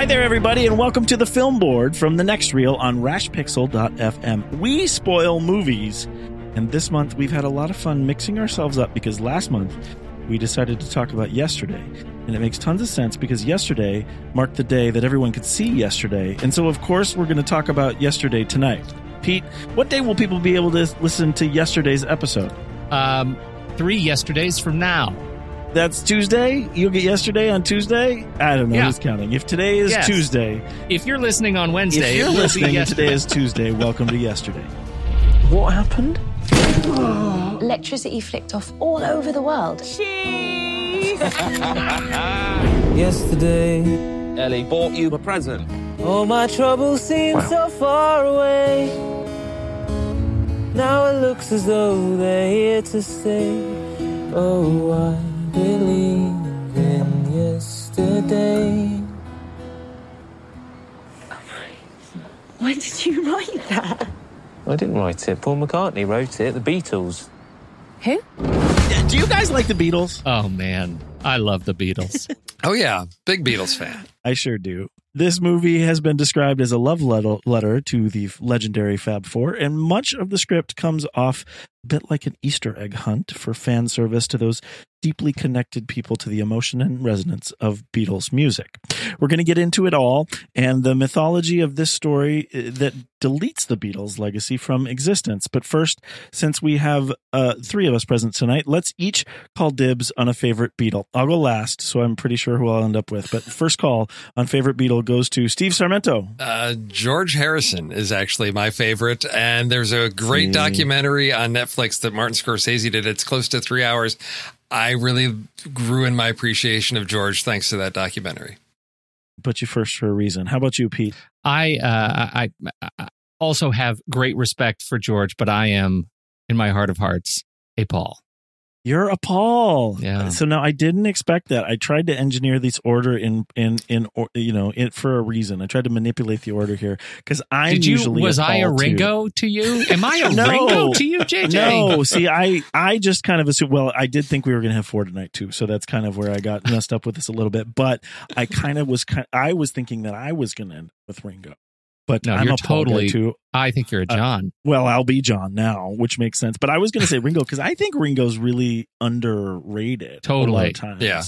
Hi there, everybody, and welcome to the Film Board from the Next Reel on RashPixel.fm. We spoil movies, and this month we've had a lot of fun mixing ourselves up because last month we decided to talk about yesterday, and it makes tons of sense because yesterday marked the day that everyone could see yesterday, and so of course we're going to talk about yesterday tonight. Pete, what day will people be able to listen to yesterday's episode? Um, three yesterdays from now. That's Tuesday. You'll get yesterday on Tuesday. I don't know Yeah. who's counting. If today is Yes. Tuesday, If you're listening on Wednesday, if you're it will listening and today is Tuesday, welcome to yesterday. What happened? Electricity flicked off all over the world. Yesterday, Ellie bought you a present. all my troubles seem so far away. Now it looks as though they're here to stay. Oh, I believe in yesterday. When did you write that? I didn't write it. Paul McCartney wrote it. The Beatles. Who? Do you guys like the Beatles? Oh man, I love the Beatles. Oh yeah, big Beatles fan. I sure do. This movie has been described as a love letter, to the legendary Fab Four, and much of the script comes off a bit like an Easter egg hunt for fan service to those deeply connected people to the emotion and resonance of Beatles music. We're going to get into it all and the mythology of this story uh, that deletes the Beatles' legacy from existence. But first, since we have uh, three of us present tonight, let's each call dibs on a favorite Beatle. I'll go last, so I'm pretty sure who I'll end up with. But first call on favorite Beatle goes to Steve Sarmento. Uh, George Harrison is actually my favorite, and there's a great See. documentary on Netflix that Martin Scorsese did. It's close to three hours. I really grew in my appreciation of George thanks to that documentary. Put you first for a reason. How about you, Pete? I, uh, I, I also have great respect for George, but I am, in my heart of hearts, a Paul. You're a Paul. Yeah. So now I didn't expect that. I tried to engineer this order in in in or, you know in, for a reason. I tried to manipulate the order here because I'm Did you? usually Was a I a Paul, too. Ringo to you? Am I a No. Ringo to you, JJ? No, see, I I just kind of assumed. Well, I did think we were going to have four tonight too, so that's kind of where I got messed up with this a little bit. But I kind of was kind. I was thinking that I was going to end with Ringo, but No, I'm you're a totally- too. I think you're a Uh, John. Well, I'll be John now, which makes sense. But I was going to say Ringo because I think Ringo's really underrated. A lot Totally. of times. Yeah.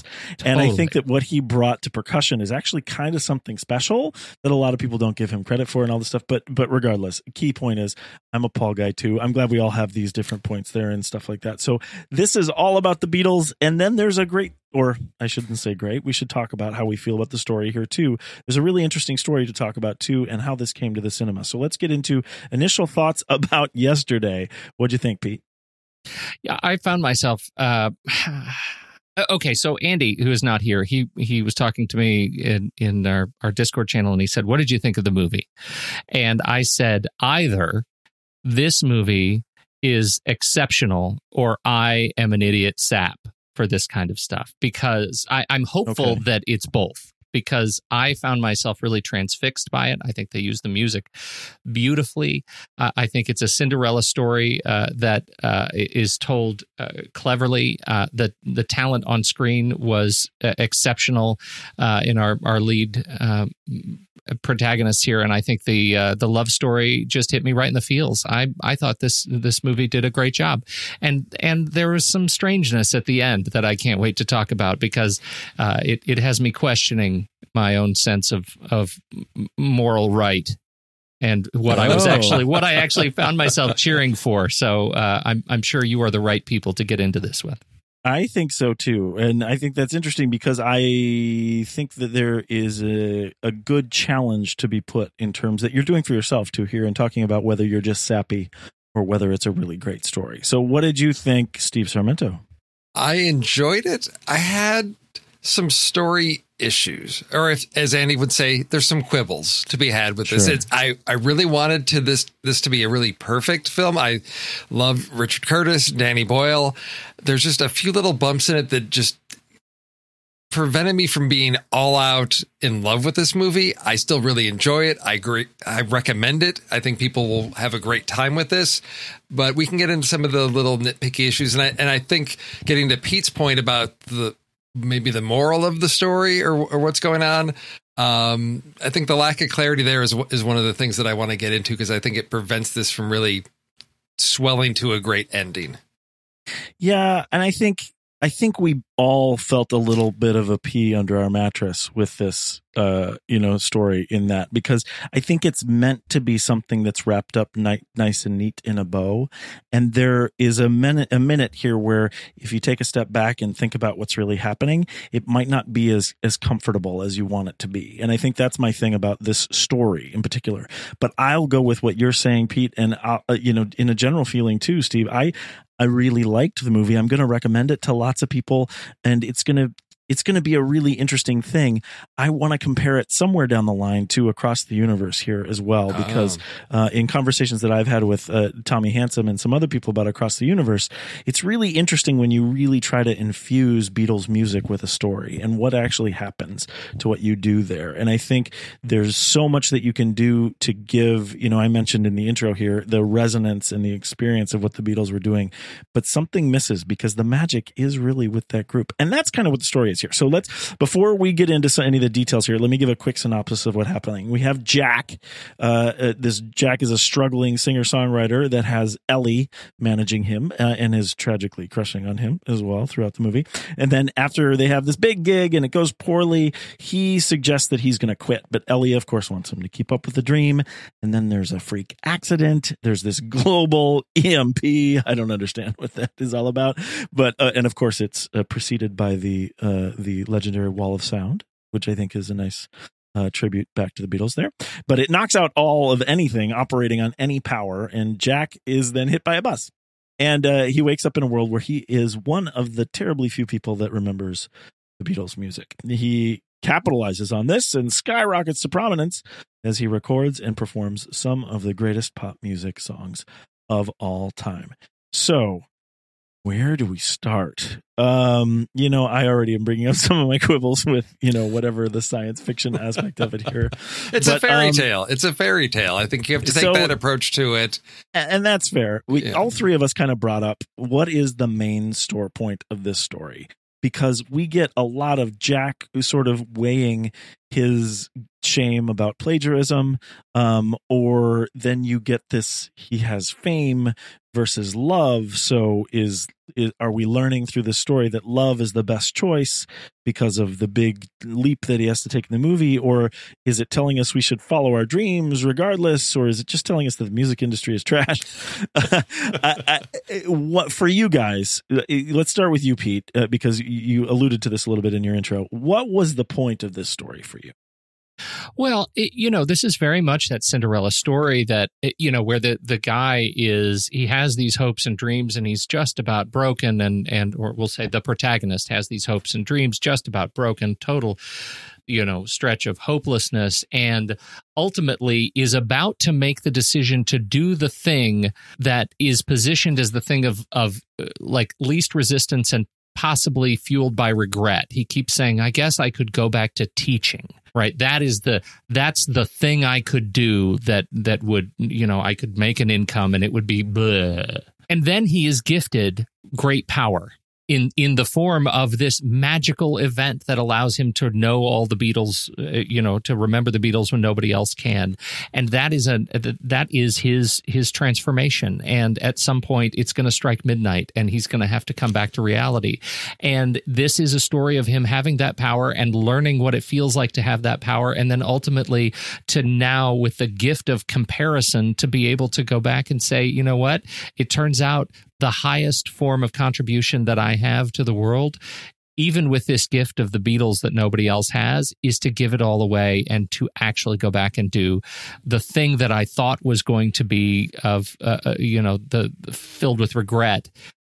And I think that what he brought to percussion is actually kind of something special that a lot of people don't give him credit for and all this stuff. But but regardless, key point is I'm a Paul guy too. I'm glad we all have these different points there and stuff like that. So this is all about the Beatles, and then there's a great or I shouldn't say great. We should talk about how we feel about the story here too. There's a really interesting story to talk about too, and how this came to the cinema. So let's get into initial thoughts about yesterday. What'd you think, Pete? Yeah, I found myself. Uh, okay, so Andy, who is not here, he he was talking to me in in our our Discord channel, and he said, "What did you think of the movie?" And I said, either this movie is exceptional, or I am an idiot sap for this kind of stuff because I, I'm hopeful Okay. that it's both. Because I found myself really transfixed by it. I think they use the music beautifully. Uh, I think it's a Cinderella story uh, that uh, is told uh, cleverly. Uh, the the talent on screen was uh, exceptional in our our lead um, protagonist here, and I think the the love story just hit me right in the feels. I I thought this this movie did a great job, and and there was some strangeness at the end that I can't wait to talk about because it it has me questioning my own sense of of moral right and what I was Oh. actually what I actually found myself cheering for. So uh, I'm I'm sure you are the right people to get into this with. I think so too. And I think that's interesting because I think that there is a, a good challenge to be put in terms that you're doing for yourself too here and talking about whether you're just sappy or whether it's a really great story. So what did you think, Steve Sarmento? I enjoyed it. I had some story issues, or if, as Andy would say, there's some quibbles to be had with this. Sure. I I really wanted to this this to be a really perfect film. I love Richard Curtis, Danny Boyle. There's just a few little bumps in it that just prevented me from being all out in love with this movie. I still really enjoy it. I agree. I recommend it. I think people will have a great time with this. But we can get into some of the little nitpicky issues, and I and I think getting to Pete's point about the maybe the moral of the story or or what's going on. Um, I think the lack of clarity there is is one of the things that I want to get into because I think it prevents this from really swelling to a great ending. Yeah, and I think I think we all felt a little bit of a pee under our mattress with this uh you know story in that because I think it's meant to be something that's wrapped up ni- nice and neat in a bow. And there is a minute a minute here where if you take a step back and think about what's really happening it might not be as as comfortable as you want it to be. And I think that's my thing about this story in particular. But I'll go with what you're saying Pete and I'll, uh, you know in a general feeling too Steve I I really liked the movie. I'm going to recommend it to lots of people, and it's going to it's going to be a really interesting thing. I want to compare it somewhere down the line to Across the Universe here as well, because uh, in conversations that I've had with uh, Tommy Handsome and some other people about Across the Universe, it's really interesting when you really try to infuse Beatles music with a story and what actually happens to what you do there. And I think there's so much that you can do to give, you know, I mentioned in the intro here, the resonance and the experience of what the Beatles were doing, but something misses because the magic is really with that group. And that's kind of what the story is. Here. So let's before we get into some, any of the details here, let me give a quick synopsis of what's happening. We have Jack. Uh, uh, this Jack is a struggling singer songwriter that has Ellie managing him uh, and is tragically crushing on him as well throughout the movie. And then after they have this big gig and it goes poorly, he suggests that he's going to quit, but Ellie, of course, wants him to keep up with the dream. And then there's a freak accident. There's this global EMP. I don't understand what that is all about, but uh, and of course it's uh, preceded by the the legendary Wall of Sound, which I think is a nice uh, tribute back to the Beatles there. But it knocks out all of anything operating on any power, and Jack is then hit by a bus. And uh, he wakes up in a world where he is one of the terribly few people that remembers the Beatles' music. He capitalizes on this and skyrockets to prominence as he records and performs some of the greatest pop music songs of all time. So, where do we start? Um, you know, I already am bringing up some of my quibbles with, you know, whatever the science fiction aspect of it here. It's But, a fairy um, tale. It's a fairy tale. I think you have to take So- that approach to it. And that's fair. We Yeah. all three of us kind of brought up what is the main store point of this story because we get a lot of Jack sort of weighing his shame about plagiarism um or then you get this he has fame versus love. So is, is are we learning through the story that love is the best choice because of the big leap that he has to take in the movie? Or is it telling us we should follow our dreams regardless? Or is it just telling us that the music industry is trash? I, I, what for you guys uh, let's start with you pete uh, because you alluded to this a little bit in your intro. What was the point of this story for you Well, it, you know, this is very much that Cinderella story that you know where the the guy is he has these hopes and dreams and he's just about broken and and or we'll say the protagonist has these hopes and dreams just about broken total you know stretch of hopelessness and ultimately is about to make the decision to do the thing that is positioned as the thing of of uh, like least resistance and possibly fueled by regret. He keeps saying, "I guess I could go back to teaching." Right? That is the that's the thing I could do that that would, you know, I could make an income and it would be. And then he is gifted great power in in the form of this magical event that allows him to know all the Beatles, uh, you know, to remember the Beatles when nobody else can, and that is a that is his his transformation. And at some point, it's going to strike midnight, and he's going to have to come back to reality. And this is a story of him having that power and learning what it feels like to have that power, and then ultimately to now, with the gift of comparison, to be able to go back and say, you know what, it turns out the highest form of contribution that I have to the world, even with this gift of the Beatles that nobody else has, is to give it all away and to actually go back and do the thing that I thought was going to be of, uh, uh, you know, the filled with regret.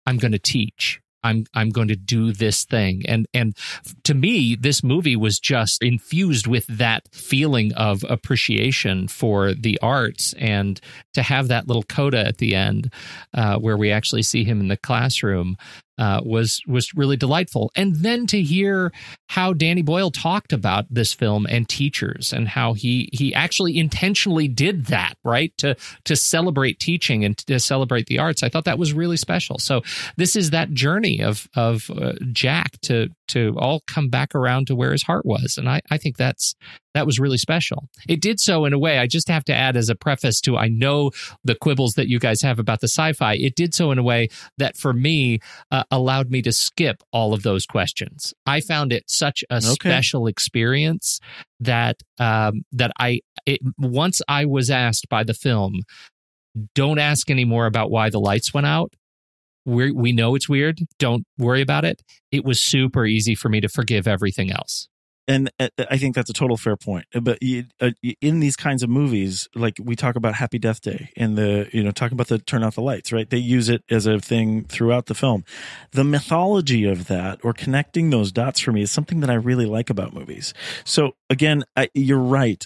I'm going to teach. I'm I'm going to do this thing, and and to me, this movie was just infused with that feeling of appreciation for the arts, and to have that little coda at the end, uh, where we actually see him in the classroom, uh, was was really delightful. And then to hear how Danny Boyle talked about this film and teachers, and how he he actually intentionally did that, right to to celebrate teaching and to celebrate the arts. I thought that was really special. So this is that journey of of uh, Jack to to all come back around to where his heart was, and I I think that's that was really special. It did so in a way. I just have to add as a preface to I know the quibbles that you guys have about the sci-fi. It did so in a way that for me uh, allowed me to skip all of those questions. I found it such a special experience that um, that I it, once I was asked by the film, don't ask any more about why the lights went out. We we know it's weird. Don't worry about it. It was super easy for me to forgive everything else. and uh, I think that's a total fair point. But uh, in these kinds of movies, like we talk about Happy Death Day and the, you know, talk about the turn out the lights, right? They use it as a thing throughout the film. The mythology of that or connecting those dots for me is something that I really like about movies. So again, I, you're right.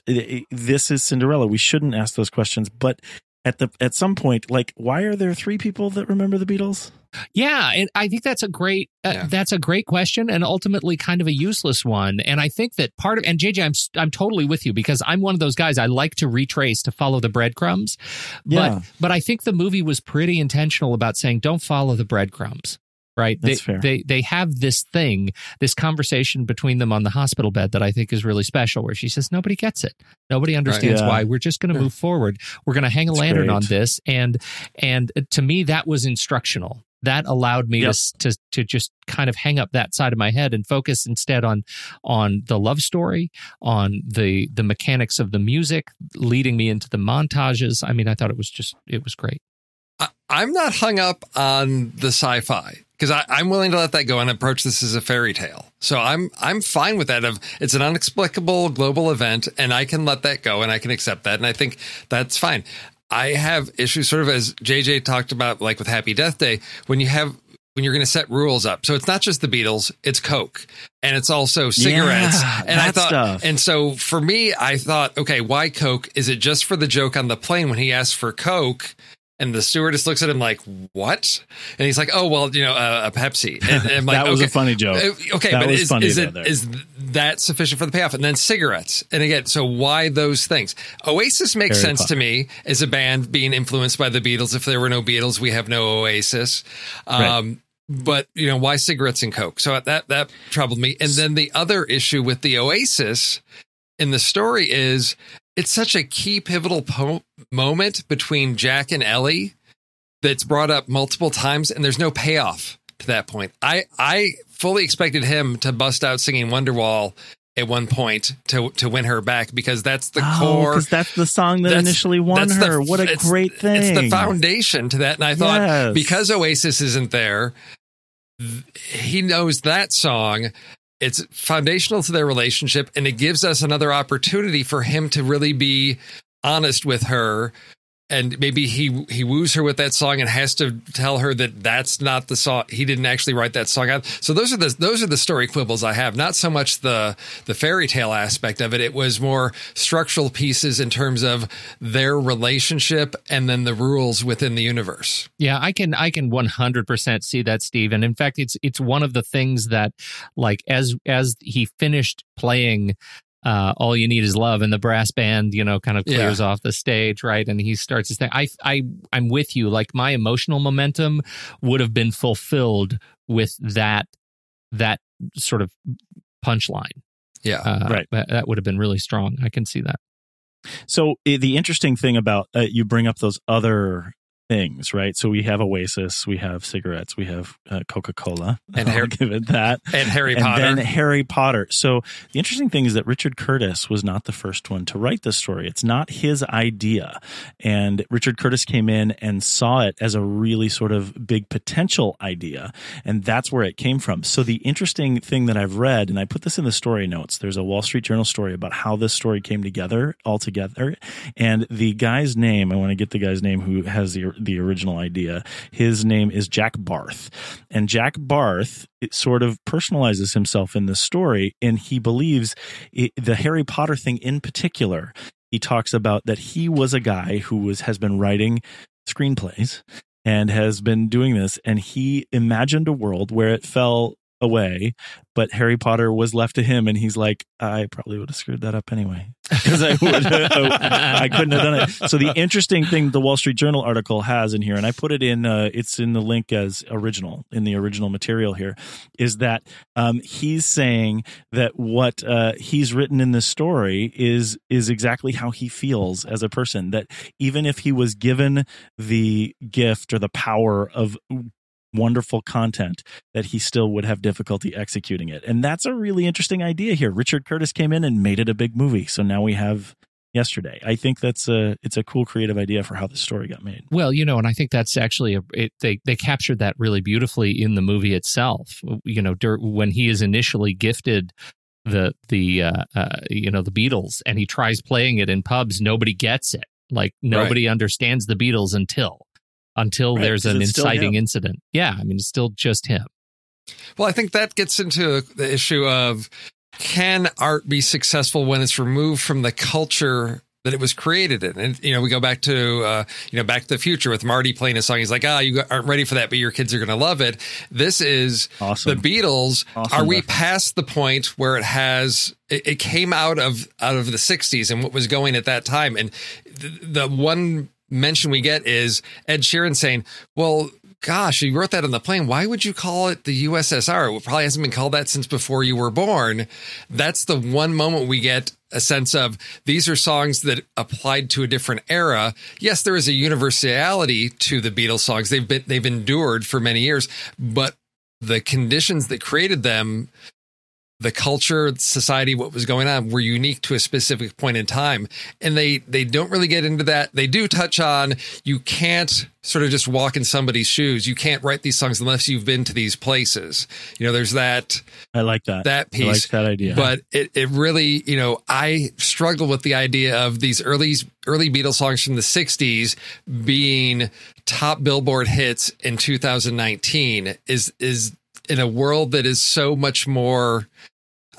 This is Cinderella. We shouldn't ask those questions, but at the at some point, like, why are there three people that remember the Beatles? Yeah, and I think that's a great uh, Yeah. that's a great question and ultimately kind of a useless one. And I think that part of and JJ, I'm I'm totally with you because I'm one of those guys I like to retrace to follow the breadcrumbs. But Yeah. but I think the movie was pretty intentional about saying don't follow the breadcrumbs. Right? That's they, fair. they they have this thing, this conversation between them on the hospital bed that I think is really special. Where she says, "Nobody gets it. Nobody understands Yeah. why. We're just going to move forward. We're going to hang a That's lantern on this." And and to me, that was instructional. That allowed me Yep. to to to just kind of hang up that side of my head and focus instead on on the love story, on the the mechanics of the music, leading me into the montages. I mean, I thought it was just it was great. I, I'm not hung up on the sci-fi because I'm willing to let that go and approach this as a fairy tale. So I'm I'm fine with that. Of it's an inexplicable global event, and I can let that go and I can accept that, and I think that's fine. I have issues, sort of as JJ talked about, like with Happy Death Day, when you have when you're going to set rules up. So it's not just the Beatles, it's Coke, and it's also cigarettes. Yeah, and I thought, stuff. and so for me, I thought, okay, why Coke? Is it just for the joke on the plane when he asked for Coke? And the stewardess looks at him like, "What?" And he's like, "Oh, well, you know, uh, a Pepsi." And, and like, That was a funny joke. Uh, Okay, That but is, funny is though it there. is that sufficient for the payoff? And then cigarettes. And again, so why those things? Oasis makes Harry sense Potter. to me as a band being influenced by the Beatles. If there were no Beatles, we have no Oasis. Um, But you know why cigarettes and Coke? So that that troubled me. And then the other issue with the Oasis in the story is it's such a key pivotal po- moment between Jack and Ellie that's brought up multiple times, and there's no payoff to that point. I I fully expected him to bust out singing Wonderwall at one point to to win her back because that's the oh, core. because that's the song that initially won that's the- her. what a great thing! It's the foundation to that, and I thought Yes. because Oasis isn't there, th- he knows that song. It's foundational to their relationship, and it gives us another opportunity for him to really be honest with her. And maybe he he woos her with that song and has to tell her that that's not the song. He didn't actually write that song out. So those are the those are the story quibbles I have. Not so much the the fairy tale aspect of it. It was more structural pieces in terms of their relationship and then the rules within the universe. Yeah, I can I can 100% see that Steve and in fact it's it's one of the things that like as as he finished playing uh all you need is love and the brass band you know kind of clears off the stage right? And he starts his thing. I I I'm with you. Like my emotional momentum would have been fulfilled with that that sort of punchline. Yeah. uh, Right. that, that would have been really strong. I can see that. So the interesting thing about uh, you bring up those other things, right? So we have Oasis, we have cigarettes, we have uh, Coca Cola, And I'll Harry- give it that, and Harry and Potter. then Harry Potter. So the interesting thing is that Richard Curtis was not the first one to write this story. It's not his idea, and Richard Curtis came in and saw it as a really sort of big potential idea, and that's where it came from. So the interesting thing that I've read, and I put this in the story notes. There's a Wall Street Journal story about how this story came together all together, and the guy's name. I want to get the guy's name who has the the original idea. His name is Jack Barth, and Jack Barth it sort of personalizes himself in this story, and he believes it, the Harry Potter thing in particular. He talks about that he was a guy who was has been writing screenplays and has been doing this, and he imagined a world where it fell away, but Harry Potter was left to him, and he's like, I probably would have screwed that up anyway because I would, I couldn't have done it. So the interesting thing the Wall Street Journal article has in here, and I put it in, uh, it's in the link as original in the original material here, is that um, he's saying that what uh, he's written in this story is is exactly how he feels as a person. That even if he was given the gift or the power of wonderful content that he still would have difficulty executing it. And that's a really interesting idea here. Richard Curtis came in and made it a big movie. So now we have yesterday. I think that's a it's a cool creative idea for how the story got made. Well, you know, and I think that's actually a it, they they captured that really beautifully in the movie itself. You know, dur- when he is initially gifted the the uh, uh, you know the Beatles, and he tries playing it in pubs, nobody gets it. Like nobody understands the Beatles until until Right, there's 'cause an inciting incident. Yeah, I mean, it's still just him. Well, I think that gets into the issue of can art be successful when it's removed from the culture that it was created in? And you know, we go back to uh, you know Back to the Future with Marty playing a song. He's like, ah, you aren't ready for that, but your kids are going to love it. This is Awesome. the Beatles. Awesome are we reference. past the point where it has? It, it came out of out of the '60s and what was going at that time, and the, the one mention we get is Ed Sheeran saying, "Well." gosh, you wrote that on the plane. Why would you call it the USSR? It probably hasn't been called that since before you were born. That's the one moment we get a sense of these are songs that applied to a different era. Yes, there is a universality to the Beatles songs. They've been they've endured for many years, but the conditions that created them the culture, society, what was going on were unique to a specific point in time. And they, they don't really get into that. They do touch on you can't sort of just walk in somebody's shoes. You can't write these songs unless you've been to these places. You know, there's that. I like that. That piece. I like that idea. But it, it really, you know, I struggle with the idea of these early, early Beatles songs from the 60s being top Billboard hits in 2019 is, is, in a world that is so much more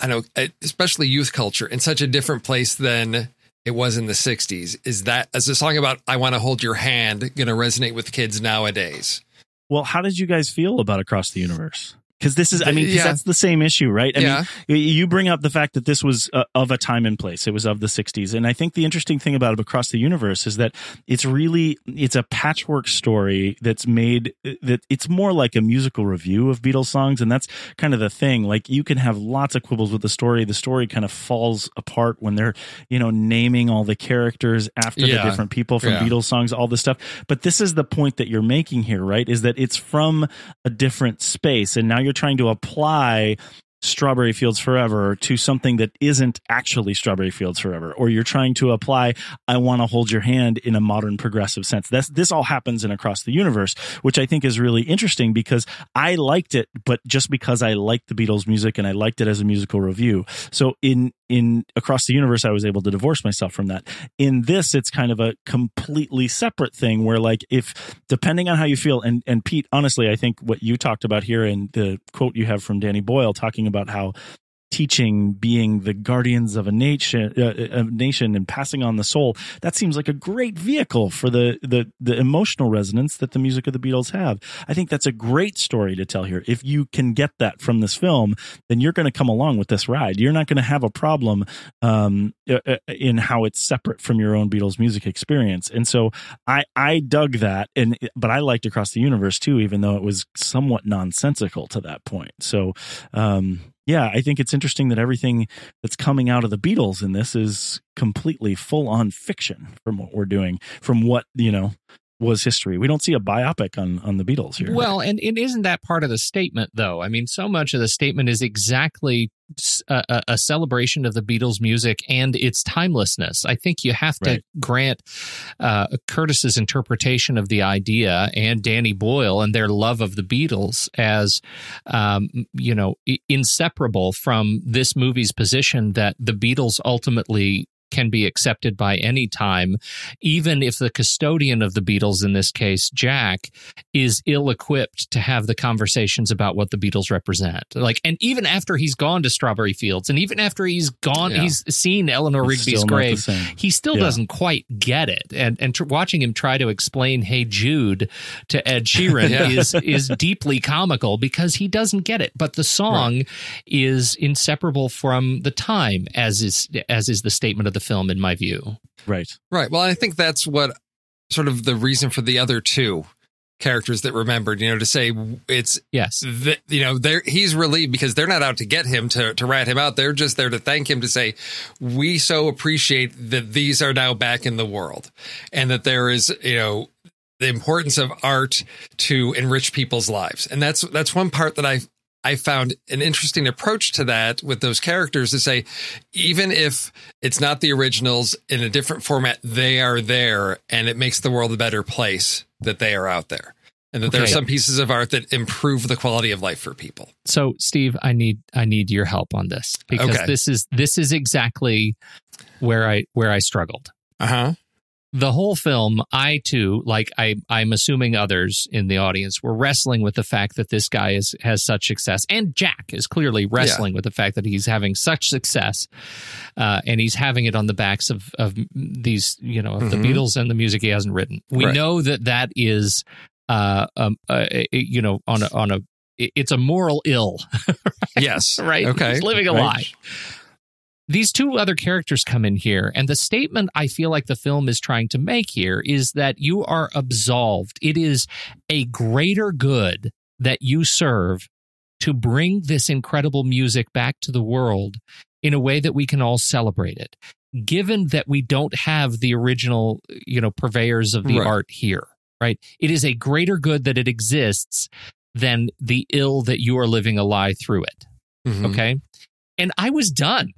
I know, eh, especially youth culture in such a different place than it was in the 60s. Is that, as a song about I want to hold your hand, going to resonate with kids nowadays? Well, how did you guys feel about Across the Universe? Because this is i mean yeah. that's the same issue right? I yeah. mean you bring up the fact that this was uh, of a time and place. It was of the 60s and i think the interesting thing about it across the universe is that it's really it's a patchwork story that's made that it's more like a musical review of beatles songs. And that's kind of the thing. Like you can have lots of quibbles with the story. The story kind of falls apart when they're you know naming all the characters after yeah. the different people from beatles songs all this stuff. But this is the point that you're making here right? Is that it's from a different space. And now you're you're trying to apply Strawberry Fields Forever to something that isn't actually Strawberry Fields Forever, or you're trying to apply I want to hold your hand in a modern progressive sense. This this all happens in Across the Universe, which I think is really interesting because I liked it, but just because I liked the Beatles music and I liked it as a musical review. So in in Across the Universe, I was able to divorce myself from that. In this, it's kind of a completely separate thing where like if depending on how you feel, and and Pete, honestly, I think what you talked about here and the quote you have from Danny Boyle talking about how teaching being the guardians of a nation uh, a nation and passing on the soul that seems like a great vehicle for the the the emotional resonance that the music of the Beatles have. I think that's a great story to tell here. If you can get that from this film then you're going to come along with this ride. You're not going to have a problem um, uh, uh, in how it's separate from your own Beatles music experience. And so i i dug that and but i liked across the universe too even though it was somewhat nonsensical to that point. So um yeah, I think it's interesting that everything that's coming out of the Beatles in this is completely full on fiction from what we're doing, from what, you know, was history. We don't see a biopic on on the Beatles here. Well, and, and isn't that part of the statement though? I mean, so much of the statement is exactly a, a celebration of the Beatles music and its timelessness. I think you have to right. grant uh, Curtis's interpretation of the idea and Danny Boyle and their love of the Beatles as um, you know inseparable from this movie's position that the Beatles ultimately can be accepted by any time, even if the custodian of the Beatles, in this case, Jack, is ill equipped to have the conversations about what the Beatles represent. Like, and even after he's gone to Strawberry Fields, and even after he's gone, yeah. he's seen Eleanor it's Rigby's grave, he still yeah. doesn't quite get it. And and tr- watching him try to explain "Hey Jude" to Ed Sheeran yeah. is is deeply comical because he doesn't get it. But the song right. is inseparable from the time, as is as is the statement of the film, in my view. Right. Right. Well, I think that's what sort of the reason for the other two characters that remembered, you know, to say it's yes, the, you know, they're he's relieved because they're not out to get him to to rat him out. They're just there to thank him to say we so appreciate that these are now back in the world and that there is, you know, the importance of art to enrich people's lives. And that's that's one part that I I found an interesting approach to that with those characters to say, even if it's not the originals in a different format, they are there and it makes the world a better place that they are out there. And that okay. there are some pieces of art that improve the quality of life for people. So, Steve, I need I need your help on this because okay. this is this is exactly where I where I struggled. Uh huh the whole film, I too, like I, I'm assuming others in the audience, were wrestling with the fact that this guy is has such success, and Jack is clearly wrestling yeah. with the fact that he's having such success, uh, and he's having it on the backs of of these, you know, of mm-hmm. the Beatles and the music he hasn't written. We right. know that that is, uh, um, uh, you know, on a on a, it's a moral ill. right? Yes. right. Okay. He's living a right. lie these two other characters come in here, and the statement I feel like the film is trying to make here is that you are absolved. It is a greater good that you serve to bring this incredible music back to the world in a way that we can all celebrate it. Given that we don't have the original, you know, purveyors of the Right. art here, right? It is a greater good that it exists than the ill that you are living a lie through it. Mhm. Okay. And I was done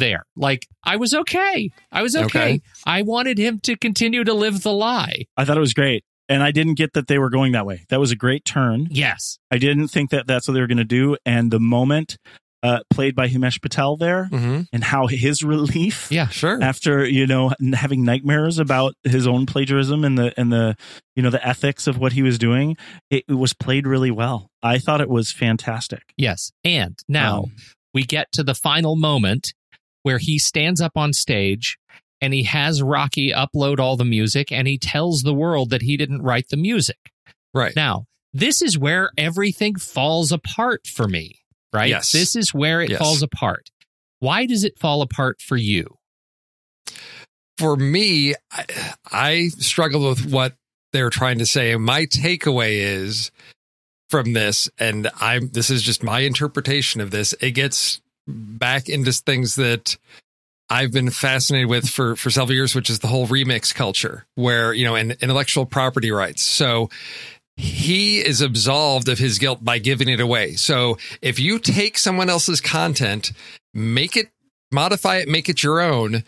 there. Like, I was okay. I was okay. Okay. I wanted him to continue to live the lie. I thought it was great. And I didn't get that they were going that way. That was a great turn. Yes. I didn't think that that's what they were going to do. And the moment uh, played by Himesh Patel there Mhm. and how his relief Yeah. Sure. after, you know, having nightmares about his own plagiarism and the, and the, you know, the ethics of what he was doing, it, it was played really well. I thought it was fantastic. Yes. And now Um, we get to the final moment where he stands up on stage and he has Rocky upload all the music and he tells the world that he didn't write the music. Right. Now, this is where everything falls apart for me, right? Yes. This is where it Yes. falls apart. Why does it fall apart for you? for me, I, I struggled with what they're trying to say. My takeaway is from this, and I'm this is just my interpretation of this. It gets back into things that I've been fascinated with for for several years, which is the whole remix culture, where you know, and intellectual property rights. So he is absolved of his guilt by giving it away. So if you take someone else's content, make it modify it, make it your own,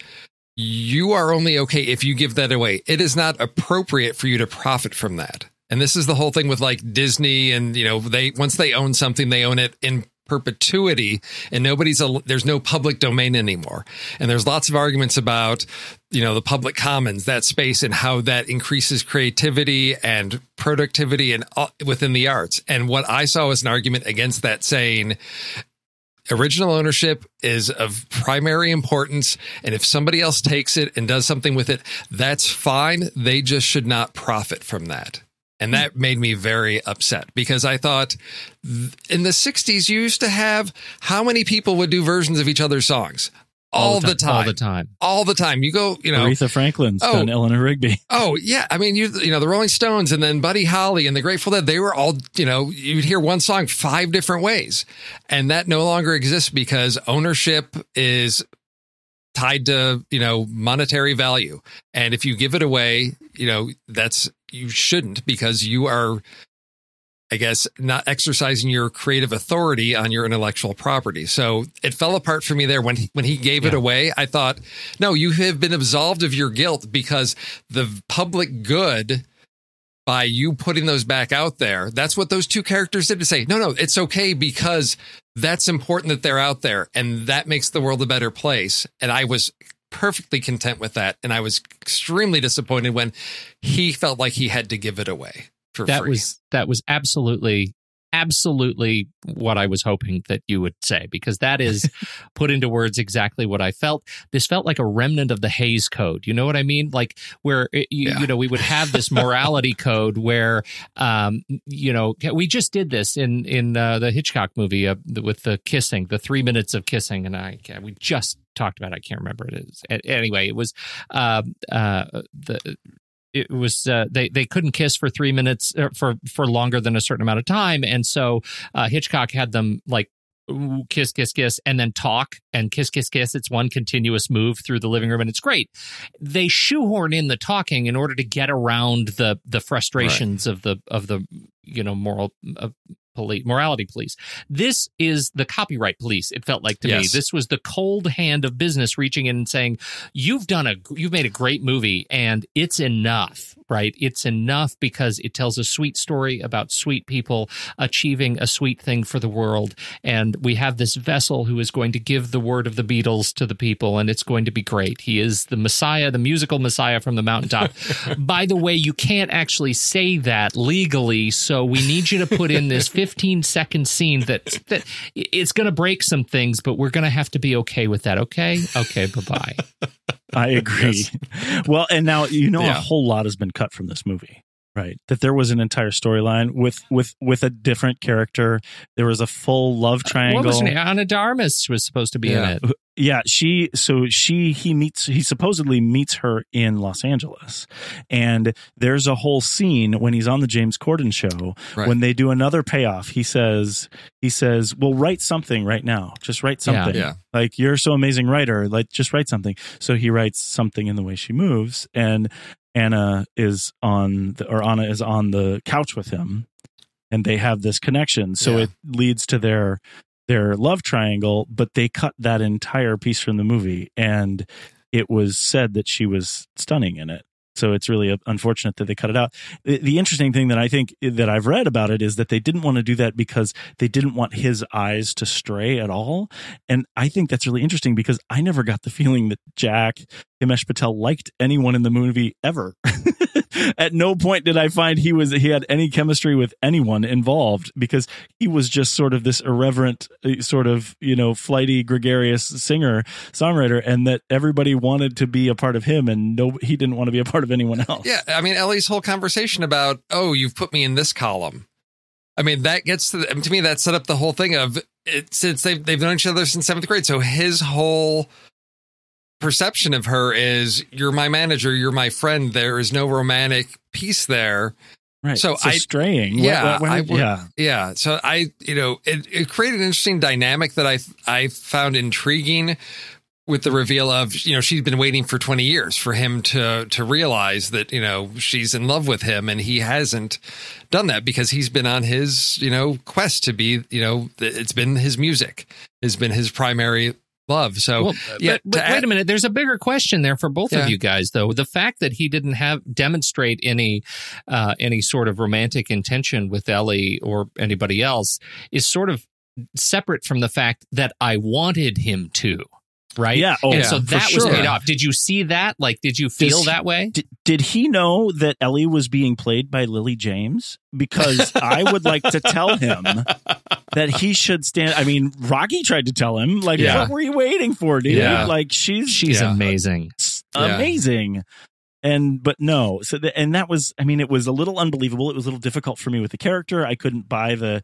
you are only okay if you give that away. It is not appropriate for you to profit from that. And this is the whole thing with like Disney and you know they once they own something they own it in perpetuity and nobody's a, there's no public domain anymore. And there's lots of arguments about you know the public commons that space and how that increases creativity and productivity and uh, within the arts. And what I saw was an argument against that saying original ownership is of primary importance and if somebody else takes it and does something with it that's fine they just should not profit from that and that made me very upset because i thought in the 60s you used to have how many people would do versions of each other's songs? All, the, time, All the time. all the time. You go you know. Aretha Franklin's Oh. done Eleanor Rigby. Oh yeah, I mean you you know the Rolling Stones and then Buddy Holly and the Grateful Dead they were all you know you'd hear one song five different ways, and that no longer exists because ownership is tied to you know monetary value, and if you give it away, you know that's you shouldn't because you are. I guess not exercising your creative authority on your intellectual property. So it fell apart for me there when he, when he gave it away. I thought, no, you have been absolved of your guilt because the public good by you putting those back out there. That's what those two characters did to say, no, no, it's okay because that's important that they're out there and that makes the world a better place. And I was perfectly content with that. And I was extremely disappointed when he felt like he had to give it away for that free. was that was absolutely absolutely what I was hoping that you would say because that is put into words exactly what I felt. This felt like a remnant of the Hays Code. You know what I mean? Like where it, you, Yeah. you know we would have this morality code where um you know we just did this in in uh, the Hitchcock movie uh, with the kissing, the 3 minutes of kissing and I we just talked about. I can't remember it is. Anyway, it was um uh the it was uh, they they couldn't kiss for three minutes uh, for for longer than a certain amount of time, and so uh, Hitchcock had them like ooh, kiss kiss kiss and then talk and kiss kiss kiss. It's one continuous move through the living room, and it's great. They shoehorn in the talking in order to get around the the frustrations of the of the you know moral. Uh, Police, morality police. This is the copyright police. It felt like to me. This was the cold hand of business reaching in and saying, "You've done a, you've made a great movie, and it's enough, right? It's enough because it tells a sweet story about sweet people achieving a sweet thing for the world, and we have this vessel who is going to give the word of the Beatles to the people, and it's going to be great. He is the Messiah, the musical Messiah from the mountaintop. By the way, you can't actually say that legally, so we need you to put in this 15 second scene that that it's going to break some things, but we're going to have to be okay with that. Okay, okay, bye bye. I agree. Well, and now you know a whole lot has been cut from this movie, right? That there was an entire storyline with with with a different character. There was a full love triangle. What was? Ana de Armas was supposed to be Yeah. in it. Yeah, she so she he meets he supposedly meets her in Los Angeles. And there's a whole scene when he's on the James Corden show Right. when they do another payoff. He says he says, "Well, write something right now. Just write Yeah. something. Yeah. Like you're so amazing writer, like just write something." So he writes something in the way she moves and Ana is on the, or Ana is on the couch with him and they have this connection. So Yeah. it leads to their their love triangle, but they cut that entire piece from the movie and it was said that she was stunning in it. So it's really uh, unfortunate that they cut it out. The, the interesting thing that I think that I've read about it is that they didn't want to do that because they didn't want his eyes to stray at all. And I think that's really interesting because I never got the feeling that Jack Himesh Patel liked anyone in the movie ever. At no point did I find he was he had any chemistry with anyone involved because he was just sort of this irreverent, uh, sort of you know flighty, gregarious singer songwriter, and that everybody wanted to be a part of him, and no, he didn't want to be a part of anyone else. Yeah, I mean Ellie's whole conversation about, oh, you've put me in this column. I mean, that gets to the, to me that set up the whole thing of it since they've they've known each other since seventh grade. So his whole perception of her is, you're my manager, you're my friend. There is no romantic piece there. right. So I- straying. Yeah, I yeah. Yeah. So I, you know, it, it created an interesting dynamic that I I found intriguing with the reveal of, you know, she's been waiting for 20 years for him to to realize that, you know, she's in love with him and he hasn't done that because he's been on his, you know, quest to be, you know, it's been his music. Has been his primary love. So Well, yeah, but, but to wait a minute. There's a bigger question there for both Yeah. of you guys, though. The fact that he didn't have demonstrate any uh, any sort of romantic intention with Ellie or anybody else is sort of separate from the fact that I wanted him to. Right. Yeah. Oh, and so for that was sure. paid off. Did you see that? Like, did you feel he- that way? Did, did he know that Ellie was being played by Lily James? Because I would like to tell him that he should stand. I mean, Rocky tried to tell him, like, Yeah. what were you waiting for, dude? Yeah. Like, she's She's Yeah. amazing. Yeah. amazing. And but no, so the, and that was, I mean, it was a little unbelievable. It was a little difficult for me with the character. I couldn't buy the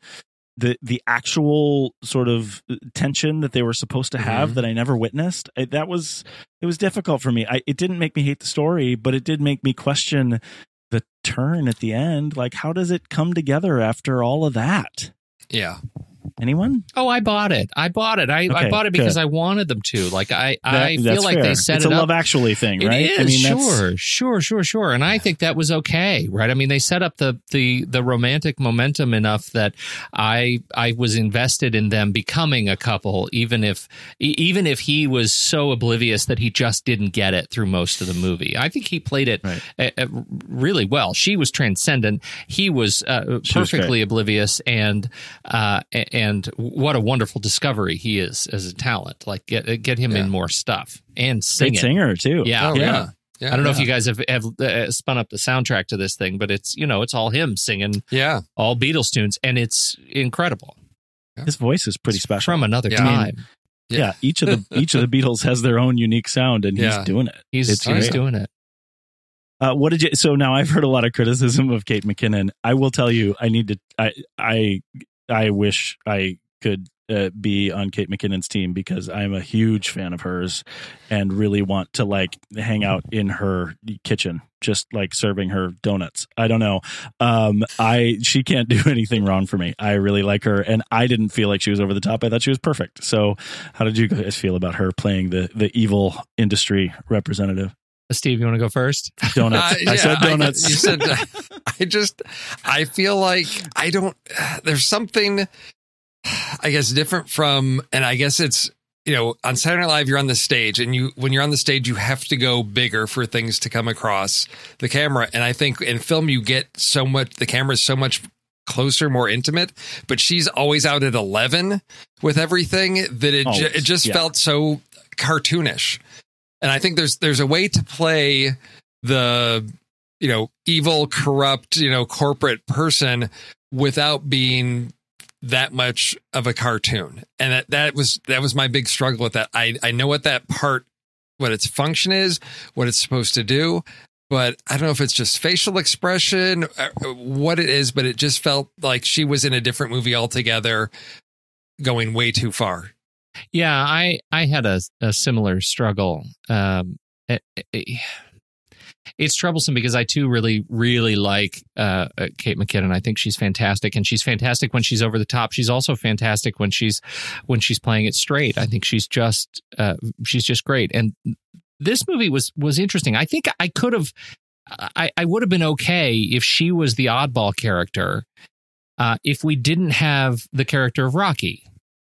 the the actual sort of tension that they were supposed to have Mhm. that I never witnessed. I, that was it was difficult for me. I, it didn't make me hate the story, but it did make me question the turn at the end. Like, how does it come together after all of that? yeah. Anyone? Oh, I bought it. I bought it. I, I bought it because good. I wanted them to. Like I, I That- feel like fair. they set it up. it's it a up. Love Actually thing, right? It is I mean, that's, sure, sure, sure, sure, and I think that was okay, right? I mean, they set up the the the romantic momentum enough that I I was invested in them becoming a couple, even if even if he was so oblivious that he just didn't get it through most of the movie. I think he played it Right. uh, uh, really well. She was transcendent. He was uh, She was perfectly oblivious, and uh, a- and what a wonderful discovery he is as a talent. Like get get him Yeah. in more stuff and sing great it. singer too. Yeah. Oh, yeah. Yeah. I don't know if you guys have, have uh, spun up the soundtrack to this thing, but it's you know it's all him singing Yeah. all Beatles tunes, and it's incredible His voice is pretty It's special. from another Yeah. I mean, time. yeah. each of the each of the Beatles has their own unique sound, and Yeah. he's doing it. he's It's he's great. doing it. Uh, what did you? So now I've heard a lot of criticism of Kate McKinnon. I will tell you, I need to. I I I wish I could uh, be on Kate McKinnon's team because I'm a huge fan of hers and really want to like hang out in her kitchen, just like serving her donuts. I don't know. Um, I she can't do anything wrong for me. I really like her, and I didn't feel like she was over the top. I thought she was perfect. So, how did you guys feel about her playing the the evil industry representative? Steve, you want to go first? Donuts. Uh, I said donuts. you said. I just. I feel like I don't. There's something. I guess different from, and I guess it's you know on Saturday Night Live you're on the stage, and you when you're on the stage you have to go bigger for things to come across the camera, and I think in film you get so much. The camera is so much closer, more intimate, but she's always out at eleven with everything that it ju- it just yeah. felt so cartoonish. And I think there's there's a way to play the you know evil, corrupt, you know corporate person without being that much of a cartoon. And that that was that was my big struggle with that. I I know what that part what its function is, what it's supposed to do, but I don't know if it's just facial expression, uh, what it is, but it just felt like she was in a different movie altogether, going way too far. Yeah, I I had a, a similar struggle. Um, it- it- it's troublesome because I too really really like uh, uh, Kate McKinnon. I think she's fantastic, and she's fantastic when she's over the top. She's also fantastic when she's when she's playing it straight. I think she's just uh, she's just great. And this movie was was interesting. I think I could have I, I would have been okay if she was the oddball character. Uh, if we didn't have the character of Rocky,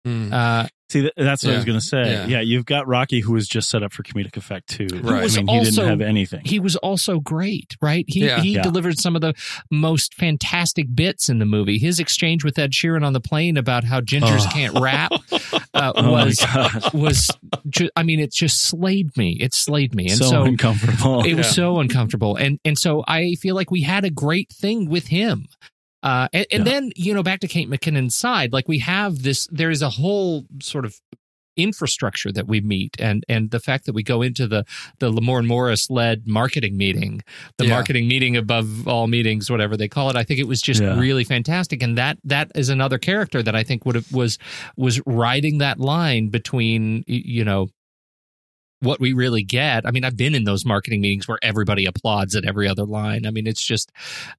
Hmm. uh, See, that's what I was going to say. Yeah. Yeah. you've got Rocky, who was just set up for comedic effect too. Right. I was mean, he also- didn't have anything. he was also great, right? He Yeah. he Yeah. delivered some of the most fantastic bits in the movie. His exchange with Ed Sheeran on the plane about how gingers Oh. can't rap uh, Oh was God. was ju- I mean, it just slayed me. It slayed me, and so, so, uncomfortable. it was so uncomfortable. And and so I feel like we had a great thing with him. Uh, and, and Yeah. then you know back to Kate McKinnon's side, like we have this. There is a whole sort of infrastructure that we meet and and the fact that we go into the the Lamorne Morris led marketing meeting the Yeah. marketing meeting above all meetings whatever they call it I think it was just Yeah. really fantastic and that that is another character that I think would have was was riding that line between you know what we really get. I mean, I've been in those marketing meetings where everybody applauds at every other line. I mean, it's just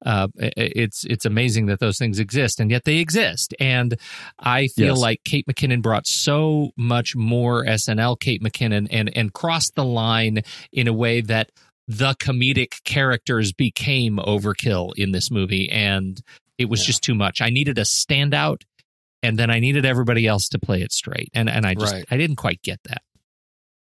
uh, it's it's amazing that those things exist, and yet they exist. And I feel Yes. like Kate McKinnon brought so much more SNL Kate McKinnon and and crossed the line in a way that the comedic characters became overkill in this movie, and it was Yeah. just too much. I needed a standout. And then I needed everybody else to play it straight, and and I just Right. I didn't quite get that.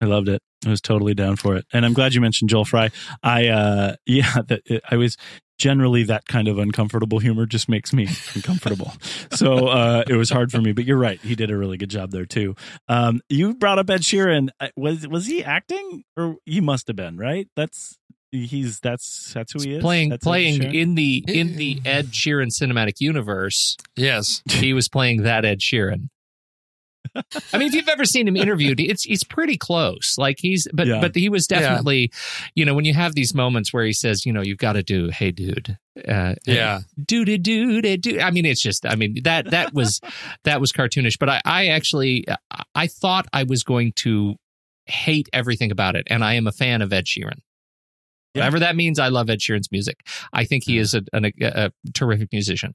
I loved it. I was totally down for it, and I'm glad you mentioned Joel Fry. I, uh, yeah, that, I was generally that kind of uncomfortable humor just makes me uncomfortable. so uh, it was hard for me. But you're right; he did a really good job there too. Um, you brought up Ed Sheeran. Uh, Was was he acting, or he must have been? Right? That's he's that's that's who he is. playing That's playing in the in the Ed Sheeran cinematic universe. Yes. He was playing that Ed Sheeran. I mean, if you've ever seen him interviewed, it's he's pretty close. Like he's, but Yeah. but he was definitely, you know, when you have these moments where he says, you know, you've got to do, hey, dude, uh, Yeah. dude, dude, dude. I mean, it's just, I mean, that that was that was cartoonish. But I, I actually, I thought I was going to hate everything about it, and I am a fan of Ed Sheeran. Yeah. Whatever that means, I love Ed Sheeran's music. I think he is a, an- a, a terrific musician,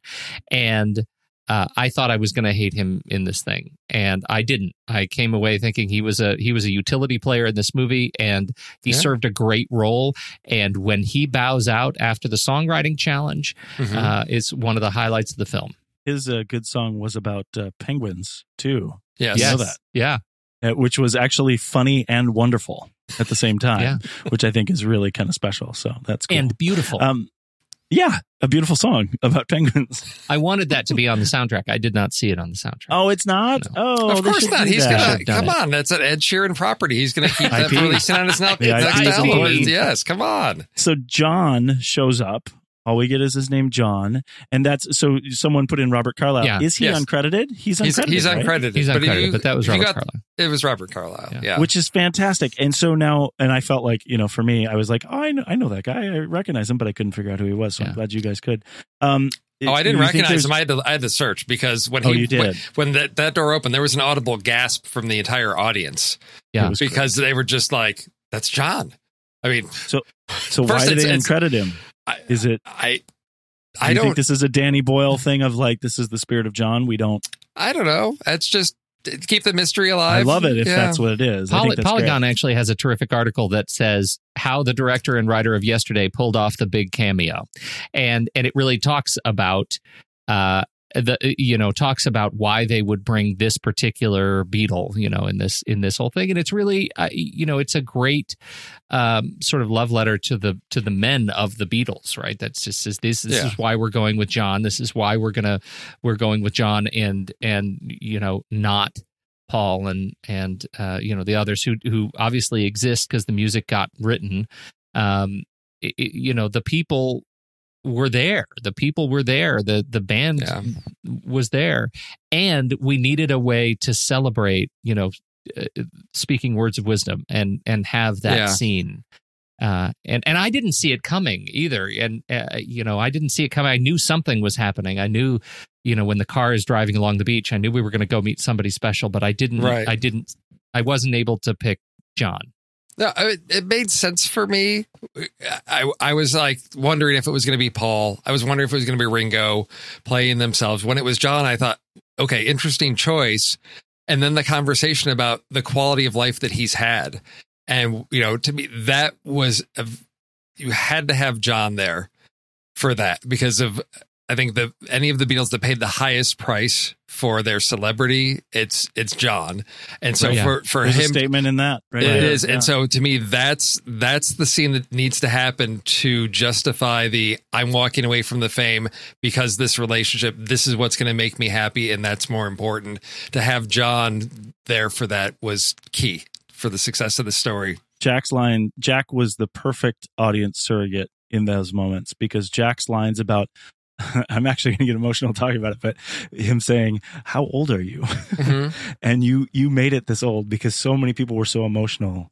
and uh, I thought I was going to hate him in this thing, and I didn't. I came away thinking he was a he was a utility player in this movie, and he Yeah. served a great role. And when he bows out after the songwriting challenge, Mhm. uh, it's one of the highlights of the film. His uh, good song was about uh, penguins too, yes. know that. Yeah, uh, which was actually funny and wonderful at the same time, Yeah. which I think is really kind of special. So that's cool. and beautiful. Um, yeah, a beautiful song about penguins. I wanted that to be on the soundtrack. I did not see it on the soundtrack. Oh, it's not. Oh, of course not. He's that. gonna come it. on. That's an Ed Sheeran property. He's gonna keep that IP. for releasing on his next The next IP is album. Yes, come on. So John shows up. All we get is his name, John, and that's so. Someone put in Robert Carlyle. Yeah. Is he Yes. uncredited? He's He's, uncredited. he's right? uncredited. He's but, uncredited, you- but that was Robert got- Carlyle. It was Robert Carlyle. Yeah. Yeah. which is fantastic. And so now, and I felt like you know, for me, I was like, oh, I know, I know that guy. I recognize him, but I couldn't figure out who he was. So Yeah. I'm glad you guys could. Um, Oh, I didn't recognize him. I had to I had to search because when Oh, he you did? when, when that, that door opened, there was an audible gasp from the entire audience Yeah. It was great. because they were just like, "That's John." I mean, So so why did it's- they uncredit him? I Is it? I do I don't think this is a Danny Boyle thing of like this is the spirit of John. We don't. I don't know. It's just to keep the mystery alive. I love it if Yeah. that's what it is. I Poly- think that's Polygon great. actually has a terrific article that says how the director and writer of Yesterday pulled off the big cameo, and and it really talks about uh the you know talks about why they would bring this particular Beatle you know in this in this whole thing and it's really uh, you know it's a great um sort of love letter to the to the men of the Beatles right that's just this this, this Yeah. is why we're going with John this is why we're gonna we're going with John and and you know not Paul and and uh, you know the others who who obviously exist because the music got written. Um, i- i- you know the people were there. The people were there. The the band Yeah. was there, and we needed a way to celebrate. You know, uh, speaking words of wisdom and and have that Yeah. scene. Uh, and and I didn't see it coming either. And uh, you know, I didn't see it coming. I knew something was happening. I knew, you know, when the car is driving along the beach, I knew we were going to go meet somebody special. But I didn't. Right. I didn't. I wasn't able to pick John. No, it, made sense for me. I I was like wondering if it was going to be Paul. I was wondering if it was going to be Ringo playing themselves. When it was John, I thought, okay, interesting choice. And then the conversation about the quality of life that he's had, and you know, to me, that was a, you had to have John there for that because of I think the any of the Beatles that paid the highest price for their celebrity, it's it's John, and so Right. for for There's a him statement in that. Right it there. is, Yeah. and so to me, that's that's the scene that needs to happen to justify the I'm walking away from the fame because this relationship, this is what's going to make me happy, and that's more important. To have John there for that was key for the success of the story. Jack's line, Jack was the perfect audience surrogate in those moments because Jack's lines about, I'm actually going to get emotional talking about it, but him saying, "How old are you?" Mm-hmm. and you you made it this old because so many people were so emotional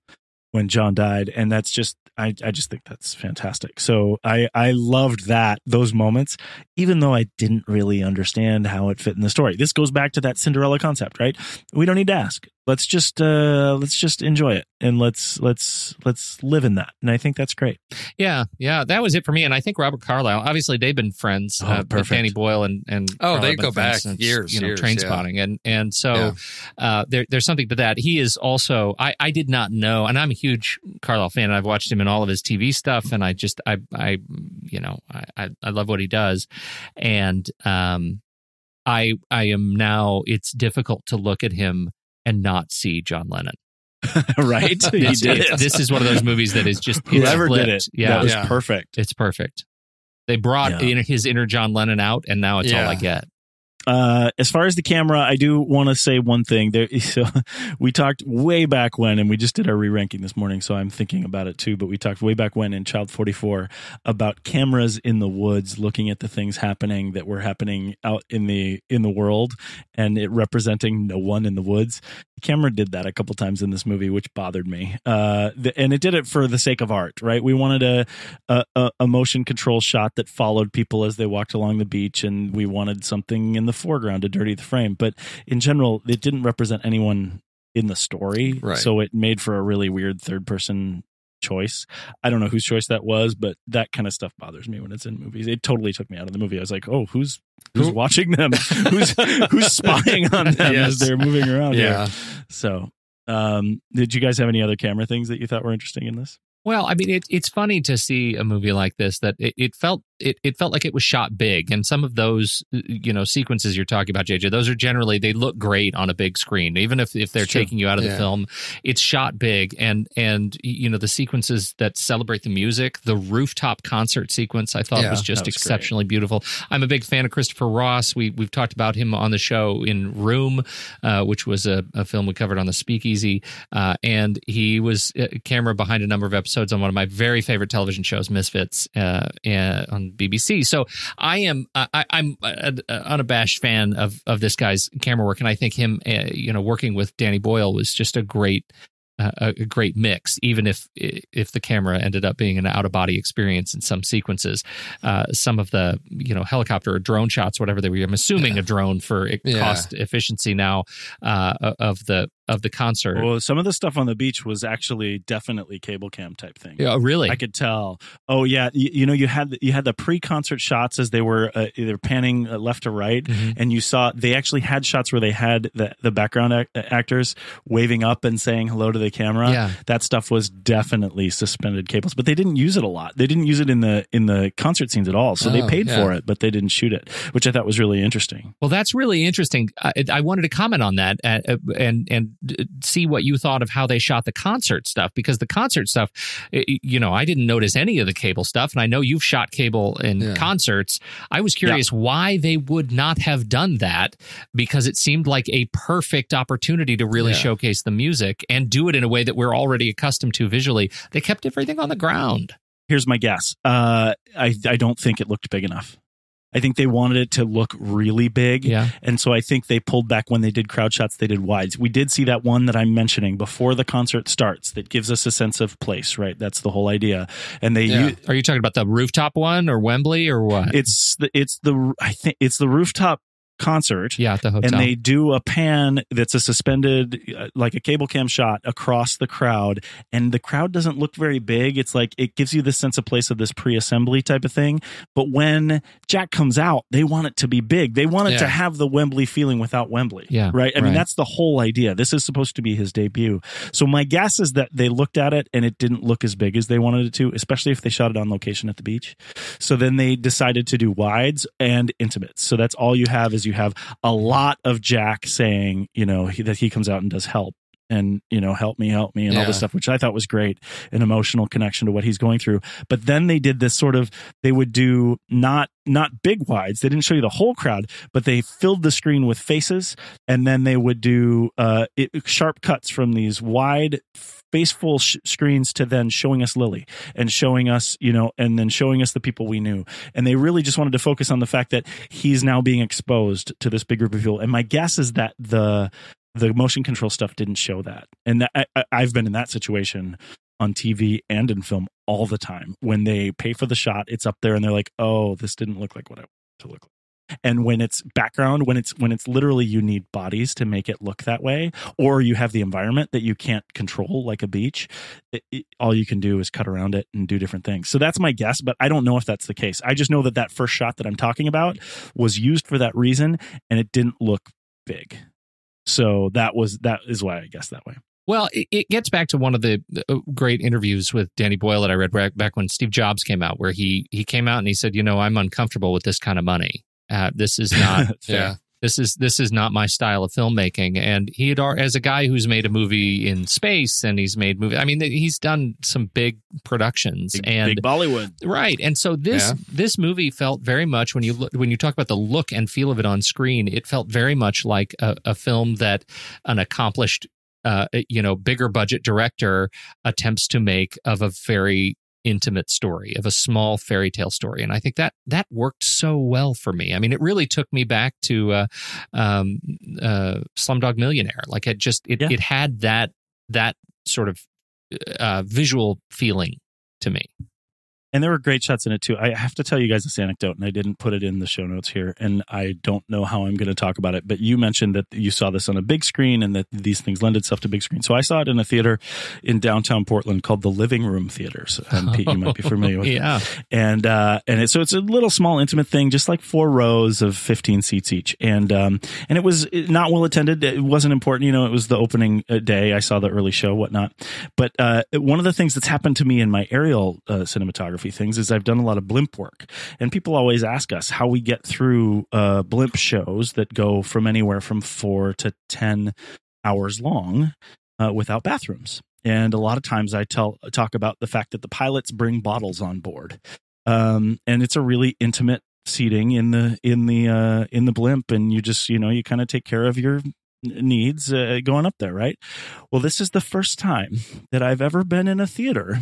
when John died, and that's just I I just think that's fantastic. So I I loved that those moments, even though I didn't really understand how it fit in the story. This goes back to that Cinderella concept, right? We don't need to ask. Let's just uh let's just enjoy it and let's let's let's live in that. And I think that's great. Yeah, yeah, that was it for me. And I think Robert Carlyle. Obviously, they've been friends. Oh, uh, with perfect. Danny Boyle and and Oh, Carlyle they go back since, years, You know, years, train yeah. spotting, and and so Yeah. uh, there, there's something to that. He is also. I I did not know, and I'm a huge Carlyle fan. And I've watched him in all of his TV stuff, and I just I I you know I I, I love what he does, and um I I am now. It's difficult to look at him and not see John Lennon. right? he This, did it. this is one of those movies that is just it's Whoever did it. Yeah, that was Yeah. perfect. it's perfect. They brought Yeah. in his inner John Lennon out, and now it's all I get. Uh, as far as the camera, I do want to say one thing. There, so we talked way back when, and we just did our re-ranking this morning, so I'm thinking about it too. But we talked way back when in Child 44 about cameras in the woods, looking at the things happening that were happening out in the in the world, and it representing no one in the woods. The camera did that a couple times in this movie, which bothered me. Uh, the, and it did it for the sake of art, right? We wanted a, a a a motion control shot that followed people as they walked along the beach, and we wanted something in the foreground to dirty the frame. But in general, it didn't represent anyone in the story, Right. so it made for a really weird third person choice. I don't know whose choice that was, but that kind of stuff bothers me when it's in movies. It totally took me out of the movie. I was like, "Oh, who's who's Who- watching them? who's who's spying on them as they're moving around Yeah. here?" So, um, did you guys have any other camera things that you thought were interesting in this? Well, I mean, it, it's funny to see a movie like this that it, it felt it, it felt like it was shot big, and some of those you know sequences you're talking about, JJ, those are generally they look great on a big screen, even if if they're taking you out of the film. It's shot big, and and you know the sequences that celebrate the music, the rooftop concert sequence, I thought Yeah, was just was great. exceptionally beautiful. I'm a big fan of Christopher Ross. We we've talked about him on the show in Room, uh, which was a, a film we covered on the Speakeasy, uh, and he was a camera behind a number of episodes on one of my very favorite television shows, Misfits, uh, uh, on BBC. So I am I, I'm an unabashed fan of of this guy's camera work, and I think him, uh, you know, working with Danny Boyle was just a great uh, a great mix, even if if the camera ended up being an out of body experience in some sequences. Uh, some of the you know helicopter or drone shots, whatever they were. I'm assuming a drone for Yeah. cost efficiency now uh, of the of the concert. Well, some of the stuff on the beach was actually definitely cable cam type thing. yeah, really. I could tell. Oh yeah, you, you know you had you had the pre-concert shots as they were uh, either panning uh, left to right, Mhm. and you saw they actually had shots where they had the the background ac- actors waving up and saying hello to the camera. Yeah. that stuff was definitely suspended cables, but they didn't use it a lot. They didn't use it in the in the concert scenes at all. So they Oh, paid yeah. for it, but they didn't shoot it, which I thought was really interesting. Well, that's really interesting. I, I wanted to comment on that uh, and and see what you thought of how they shot the concert stuff because the concert stuff, you know, I didn't notice any of the cable stuff, and I know you've shot cable in Yeah. concerts. I was curious why they would not have done that because it seemed like a perfect opportunity to really Yeah. showcase the music and do it in a way that we're already accustomed to visually. They kept everything on the ground. Here's my guess. Uh, I I don't think it looked big enough. I think they wanted it to look really big. Yeah. And so I think they pulled back when they did crowd shots, they did wides. We did see that one that I'm mentioning before the concert starts that gives us a sense of place, right? That's the whole idea. And they Yeah. u- Are you talking about the rooftop one or Wembley or what? it's the it's the I think it's the rooftop concert. yeah, at the hotel. And they do a pan that's a suspended, uh, like a cable cam shot across the crowd. And the crowd doesn't look very big. It's like it gives you this sense of place of this pre assembly type of thing. But when Jack comes out, they want it to be big. They want it Yeah. to have the Wembley feeling without Wembley. Yeah, Right. I mean, that's the whole idea. This is supposed to be his debut. So my guess is that they looked at it and it didn't look as big as they wanted it to, especially if they shot it on location at the beach. So then they decided to do wides and intimates. So that's all you have is you have a lot of Jack saying, you know, he, that he comes out and does help and, you know, help me, help me and all this stuff, which I thought was great, an emotional connection to what he's going through. But then they did this sort of, they would do not, not big wides. They didn't show you the whole crowd, but they filled the screen with faces and then they would do, uh, it, sharp cuts from these wide faceful sh- screens to then showing us Lily and showing us, you know, and then showing us the people we knew. And they really just wanted to focus on the fact that he's now being exposed to this big group of people. And my guess is that the the motion control stuff didn't show that. And that, I, I've been in that situation on TV and in film all the time. When they pay for the shot, it's up there and they're like, "Oh, this didn't look like what I want it to look like." And when it's background, when it's when it's literally you need bodies to make it look that way, or you have the environment that you can't control, like a beach, it, it- all you can do is cut around it and do different things. So that's my guess, but I don't know if that's the case. I just know that that first shot that I'm talking about was used for that reason, and it didn't look big. So that was that is why I guess that way. Well, it, it gets back to one of the uh, great interviews with Danny Boyle that I read back, back when Steve Jobs came out, where he he came out and he said, "You know, I'm uncomfortable with this kind of money. Uh, this is not Yeah. This is this is not my style of filmmaking." And he had, al- as a guy who's made a movie in space and he's made movie. I mean, he's done some big productions Big, and big Bollywood. Right, and so this Yeah. this movie felt very much when you look, when you talk about the look and feel of it on screen, it felt very much like a, a film that an accomplished, uh, you know, bigger budget director attempts to make of a very intimate story of a small fairy tale story. And i think that that worked so well for me. I mean it really took me back to uh um uh slumdog millionaire. Like it just it, Yeah. it had that that sort of uh visual feeling to me And there were great shots in it too. I have to tell you guys this anecdote, and I didn't put it in the show notes here, and I don't know how I'm going to talk about it. But you mentioned that you saw this on a big screen, and that these things lend itself to big screen. So I saw it in a theater in downtown Portland called the Living Room Theaters. And Pete, you might be familiar with. it. yeah and uh and it, so it's a little small intimate thing just like four rows of 15 seats each and um and it was not well attended it wasn't important you know it was the opening uh, day i saw the early show whatnot but uh one of the things that's happened to me in my aerial uh, cinematography things is i've done a lot of blimp work and people always ask us how we get through uh blimp shows that go from anywhere from four to ten hours long uh, without bathrooms. And a lot of times I tell talk about the fact that the pilots bring bottles on board, um, and it's a really intimate seating in the in the uh, in the blimp, and you just you know you kind of take care of your needs uh, going up there, right? Well, this is the first time that I've ever been in a theater,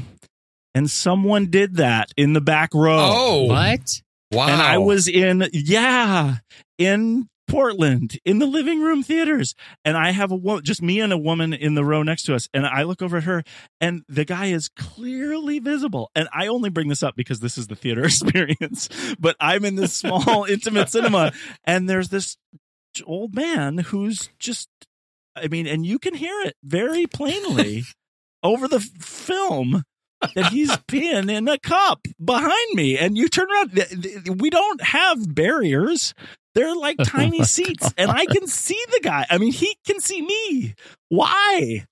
and someone did that in the back row. Oh, what wow. And I was in, yeah, in Portland in the living room theaters. And I have a woman, just me and a woman in the row next to us. And I look over at her, and the guy is clearly visible. And I only bring this up because this is the theater experience. But I'm in this small, intimate cinema, and there's this old man who's just, I mean, and you can hear it very plainly over the film that he's peeing in a cup behind me. And you turn around we don't have barriers. They're like tiny seats. And i can see the guy. I mean he can see me. Why?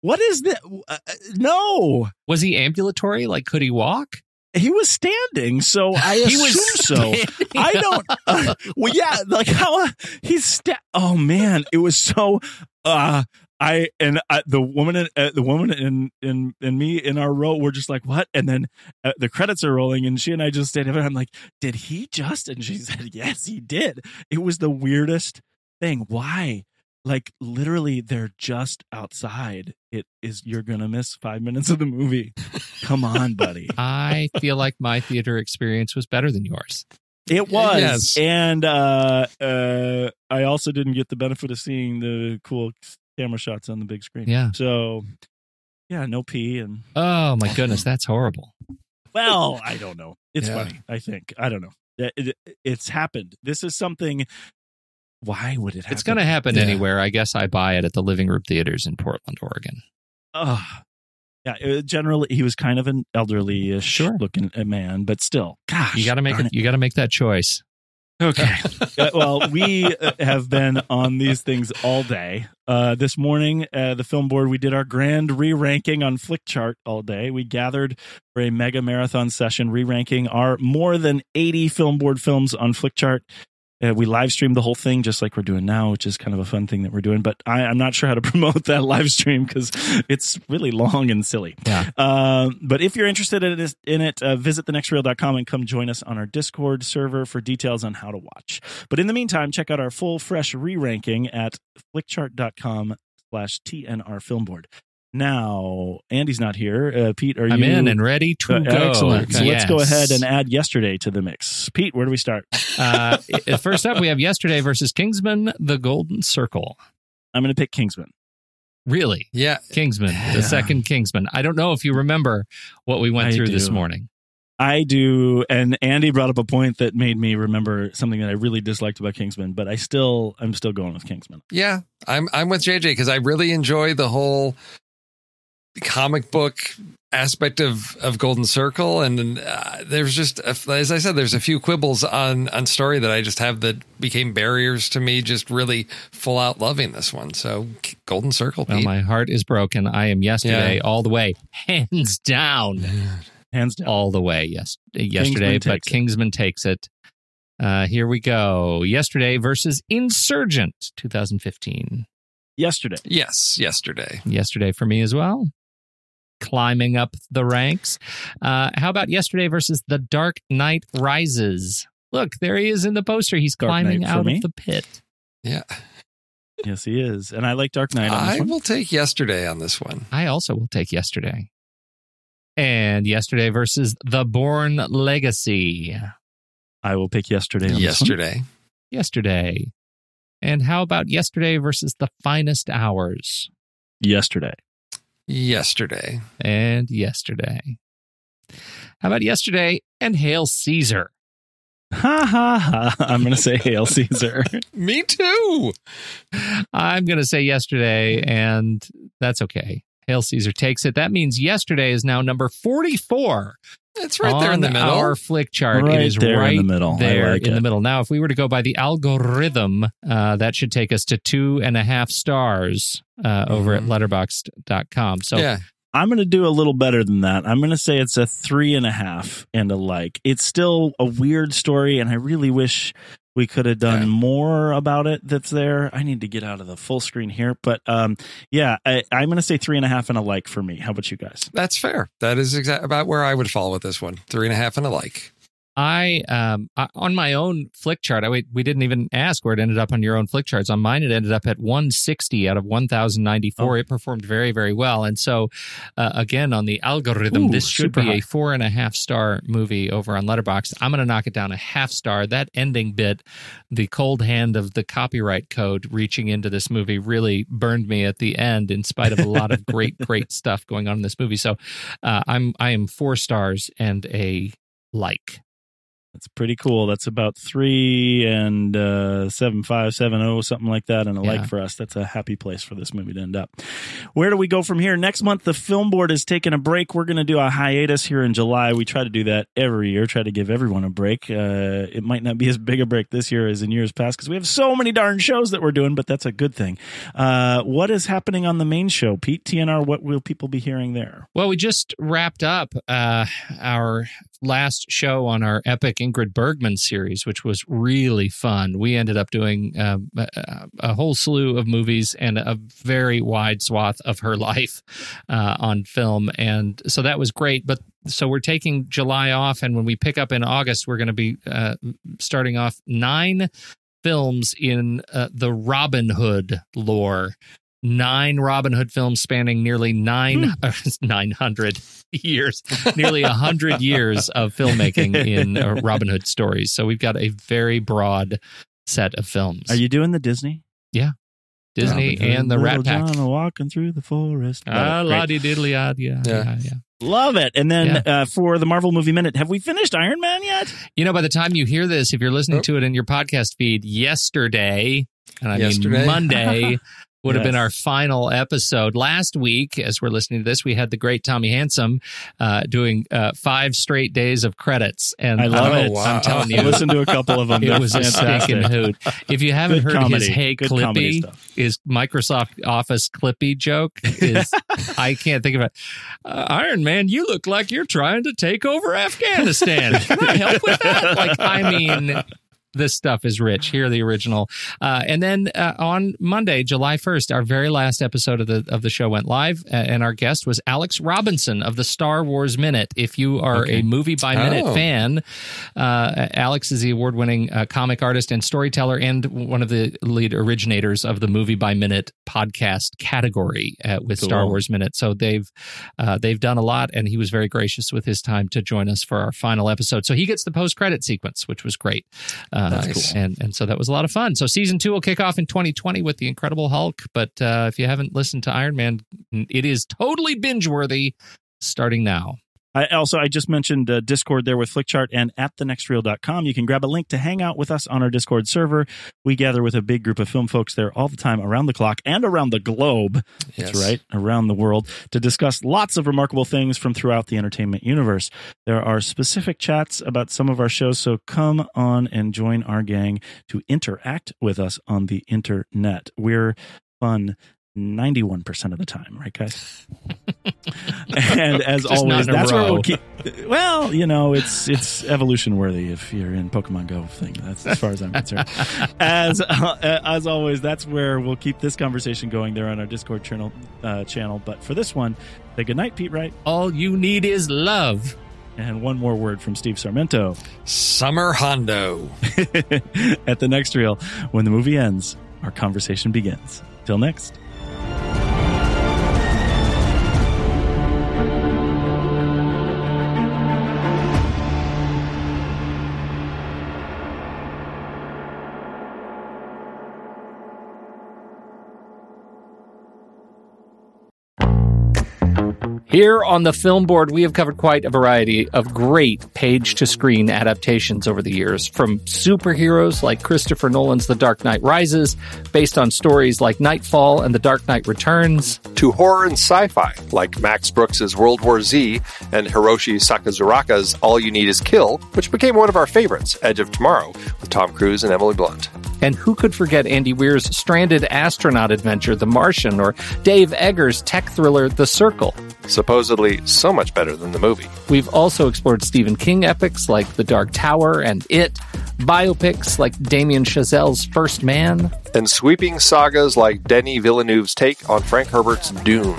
What is that uh, no. Was he ambulatory? Like, could he walk? he was standing so i He assume was so i don't uh, well yeah like how uh, he's sta- oh man it was so uh I and uh, the woman and uh, the woman and and and me in our row were just like what? And then uh, the credits are rolling and she and I just stayed there and I'm like did he just? And she said yes he did. It was the weirdest thing. Why? Like literally they're just outside. It is you're gonna miss five minutes of the movie. Come on buddy. I feel like my theater experience was better than yours. It was, Yes. and uh, uh, I also didn't get the benefit of seeing the cool camera shots on the big screen. Yeah. So, yeah, no pee and Oh my goodness, that's horrible. well, I don't know. It's Yeah. funny. I think I don't know. It- it- it's happened. This is something. Why would it happen? It's going to happen Yeah. anywhere. I guess I buy it at the Living Room Theaters in Portland, Oregon. Ugh. yeah, generally he was kind of an elderly-ish Sure. looking uh, man, but still, gosh, You got to make darn it. You got to make that choice. Okay. Well, we uh, have been on these things all day. Uh, this morning, the film board, we did our grand re ranking on Flickchart all day. We gathered for a mega marathon session, re ranking our more than 80 film board films on Flickchart. Uh, we live streamed the whole thing just like we're doing now, which is kind of a fun thing that we're doing. But I, I'm not sure how to promote that live stream because it's really long and silly. Yeah. Um, but if you're interested in it, in it uh, visit thenextreel.com and come join us on our Discord server for details on how to watch. But in the meantime, check out our full, fresh re-ranking at flickchart.com slash TNR Filmboard. Now, Andy's not here. Uh, Pete, are I'm you in and ready to Uh, go. Excellent. So let's go ahead and add yesterday to the mix. Pete, where do we start? Uh, first up, we have yesterday versus Kingsman: The Golden Circle. I'm going to pick Kingsman. Really, Yeah. Kingsman, Yeah. the second Kingsman. I don't know if you remember what we went I through this morning. I do, and Andy brought up a point that made me remember something that I really disliked about Kingsman, but I still, I'm still going with Kingsman. Yeah, I'm I'm with JJ because I really enjoy the whole comic book aspect of of Golden Circle, and uh, there's just as I said, there's a few quibbles on on story that I just have that became barriers to me just really full out loving this one. So Golden Circle, Well, my heart is broken. I am yesterday Yeah. all the way, hands down, Hands down. all the way. Yes, yesterday, Kingsman but takes it. Kingsman takes it. Uh, here we go. Yesterday versus Insurgent, 2015. Yesterday. yes, yesterday. yesterday for me as well. Climbing up the ranks. Uh, how about yesterday versus The Dark Knight Rises? Look, there he is in the poster. He's Dark climbing Knight out me? of the pit. Yeah, Yes, he is. And I like Dark Knight on this I one. will take yesterday on this one. I also will take yesterday. And yesterday versus The Bourne Legacy. I will pick yesterday. On this one. Yesterday, Yesterday. And how about yesterday versus The Finest Hours? Yesterday. Yesterday. And yesterday. How about yesterday and Hail Caesar? Ha ha ha. I'm going to say Hail Caesar. Me too. I'm going to say yesterday, and that's okay. Hail Caesar takes it. That means yesterday is now number 44 It's right there in the middle. Our flick chart. Right it is there in right the middle. There like in it. the middle. Now, if we were to go by the algorithm, uh, that should take us to two and a half stars uh, over at Mhm. letterboxd.com. So yeah, I'm going to do a little better than that. I'm going to say it's a three and a half and a like. It's still a weird story, and I really wish we could have done Yeah. more about it that's there. I need to get out of the full screen here. But um, yeah, I, I'm going to say three and a half and a like for me. How about you guys? that's fair. That is exactly about where I would fall with this one. Three and a half and a like. I um I, on my own flick chart. I we, we didn't even ask where it ended up on your own flick charts. On mine, it ended up at 160 out of 1,094. Oh. It performed very very well. And so, uh, again on the algorithm, Ooh, this should be high. a four and a half star movie over on Letterboxd. I'm going to knock it down a half star. That ending bit, the cold hand of the copyright code reaching into this movie, really burned me at the end. In spite of a lot of great great stuff going on in this movie, so uh, I'm I am four stars and a like. That's pretty cool. That's about three and uh, seven five seven oh something like that, and a Yeah. like for us. That's a happy place for this movie to end up. Where do we go from here? Next month, the film board is taking a break. We're going to do a hiatus here in July. We try to do that every year. Try to give everyone a break. Uh, it might not be as big a break this year as in years past because we have so many darn shows that we're doing, but that's a good thing. Uh, what is happening on the main show, Pete TNR? What will people be hearing there? Well, we just wrapped up uh, our last show on our epic Ingrid Bergman series, which was really fun. We ended up doing um, a, a whole slew of movies and a very wide swath of her life uh, on film. And so that was great. But so we're taking July off. And when we pick up in August, we're going to be uh, starting off nine films in uh, the Robin Hood lore nine Robin Hood films spanning nearly nine Hmm. 900 years, nearly 100 years of filmmaking in uh, Robin Hood stories. So we've got a very broad set of films. Are you doing the Disney? Yeah. Disney Robin and the Little Rat Pack. John walking through the forest. Ah, Love it. la di diddly ah, yeah, Yeah. yeah, yeah. Love it. And then Yeah. uh, for the Marvel Movie Minute, have we finished Iron Man yet? You know, by the time you hear this, if you're listening Oh. to it in your podcast feed yesterday, and I Yesterday. mean Monday, would have been our final episode. Last week, as we're listening to this, we had the great Tommy Handsome uh, doing uh, five straight days of credits. And I love I'm, it. I'm telling you, Listen to a couple of them. it was a fantastic. stinking hoot. If you haven't Good heard comedy. his Hey Good Clippy, his Microsoft Office Clippy joke is, I can't think of it. Uh, Iron Man, you look like you're trying to take over Afghanistan. Can I help with that? Like, I mean, this stuff is rich. Here, the original, uh, and then uh, on Monday, July first, our very last episode of the of the show went live, uh, and our guest was Alex Robinson of the Star Wars Minute. If you are a movie by minute Oh. fan, uh, Alex is the award winning uh, comic artist and storyteller, and one of the lead originators of the movie by minute podcast category uh, with Star Wars Minute. So they've uh, they've done a lot, and he was very gracious with his time to join us for our final episode. So he gets the post credit sequence, which was great. Nice. and and so that was a lot of fun. So season two will kick off in 2020 with the Incredible Hulk. But uh, if you haven't listened to Iron Man, it is totally binge worthy. Starting now. I also I just mentioned uh, Discord there with Flickchart and at thenextreel.com. You can grab a link to hang out with us on our Discord server. We gather with a big group of film folks there all the time around the clock and around the globe. That's Yes. right, around the world to discuss lots of remarkable things from throughout the entertainment universe. There are specific chats about some of our shows, so come on and join our gang to interact with us on the internet. We're fun 91% of the time, right guys? and as Just always, in a that's where we'll keep well, you know, it's it's evolution worthy if you're in Pokemon Go thing. That's as far as I'm concerned. as uh, as always, that's where we'll keep this conversation going there on our Discord channel. Uh, channel. But for this one, say good night, Pete Wright, All you need is love. and one more word from Steve Sarmento. Summer Hondo. At the next reel, when the movie ends, our conversation begins. Till next. Here on the Film Board, we have covered quite a variety of great page to screen adaptations over the years, from superheroes like Christopher Nolan's The Dark Knight Rises, based on stories like Knightfall and The Dark Knight Returns, to horror and sci-fi like Max Brooks's World War Z and Hiroshi Sakurazaka's All You Need Is Kill, which became one of our favorites, Edge of Tomorrow, with Tom Cruise and Emily Blunt. And who could forget Andy Weir's stranded astronaut adventure, The Martian, or Dave Eggers' tech thriller, The Circle. Supposedly so much better than the movie. We've also explored Stephen King epics like The Dark Tower and It, biopics like Damien Chazelle's First Man, And sweeping sagas like Denis Villeneuve's take on Frank Herbert's Dune.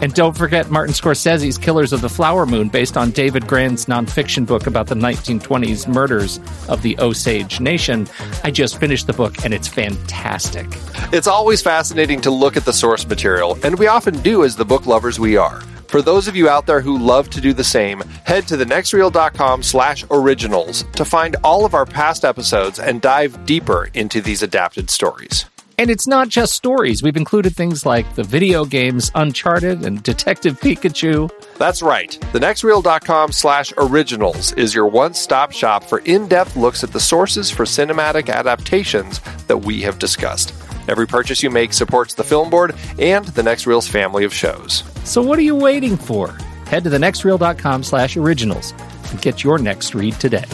And don't forget Martin Scorsese's Killers of the Flower Moon, based on David Grann's nonfiction book about the 1920s murders of the Osage Nation. I just finished the book and it's fantastic. It's always fascinating to look at the source material, and we often do as the book lovers we are. For those of you out there who love to do the same, head to thenextreel.com slash originals to find all of our past episodes and dive deeper into these adapted stories. And it's not just stories. We've included things like the video games Uncharted and Detective Pikachu. That's right. Thenextreel.com slash originals is your one-stop shop for in-depth looks at the sources for cinematic adaptations that we have discussed. Every purchase you make supports the Film Board and the Next Reel's family of shows. So what are you waiting for? Head to thenextreel.com slash originals and get your next read today.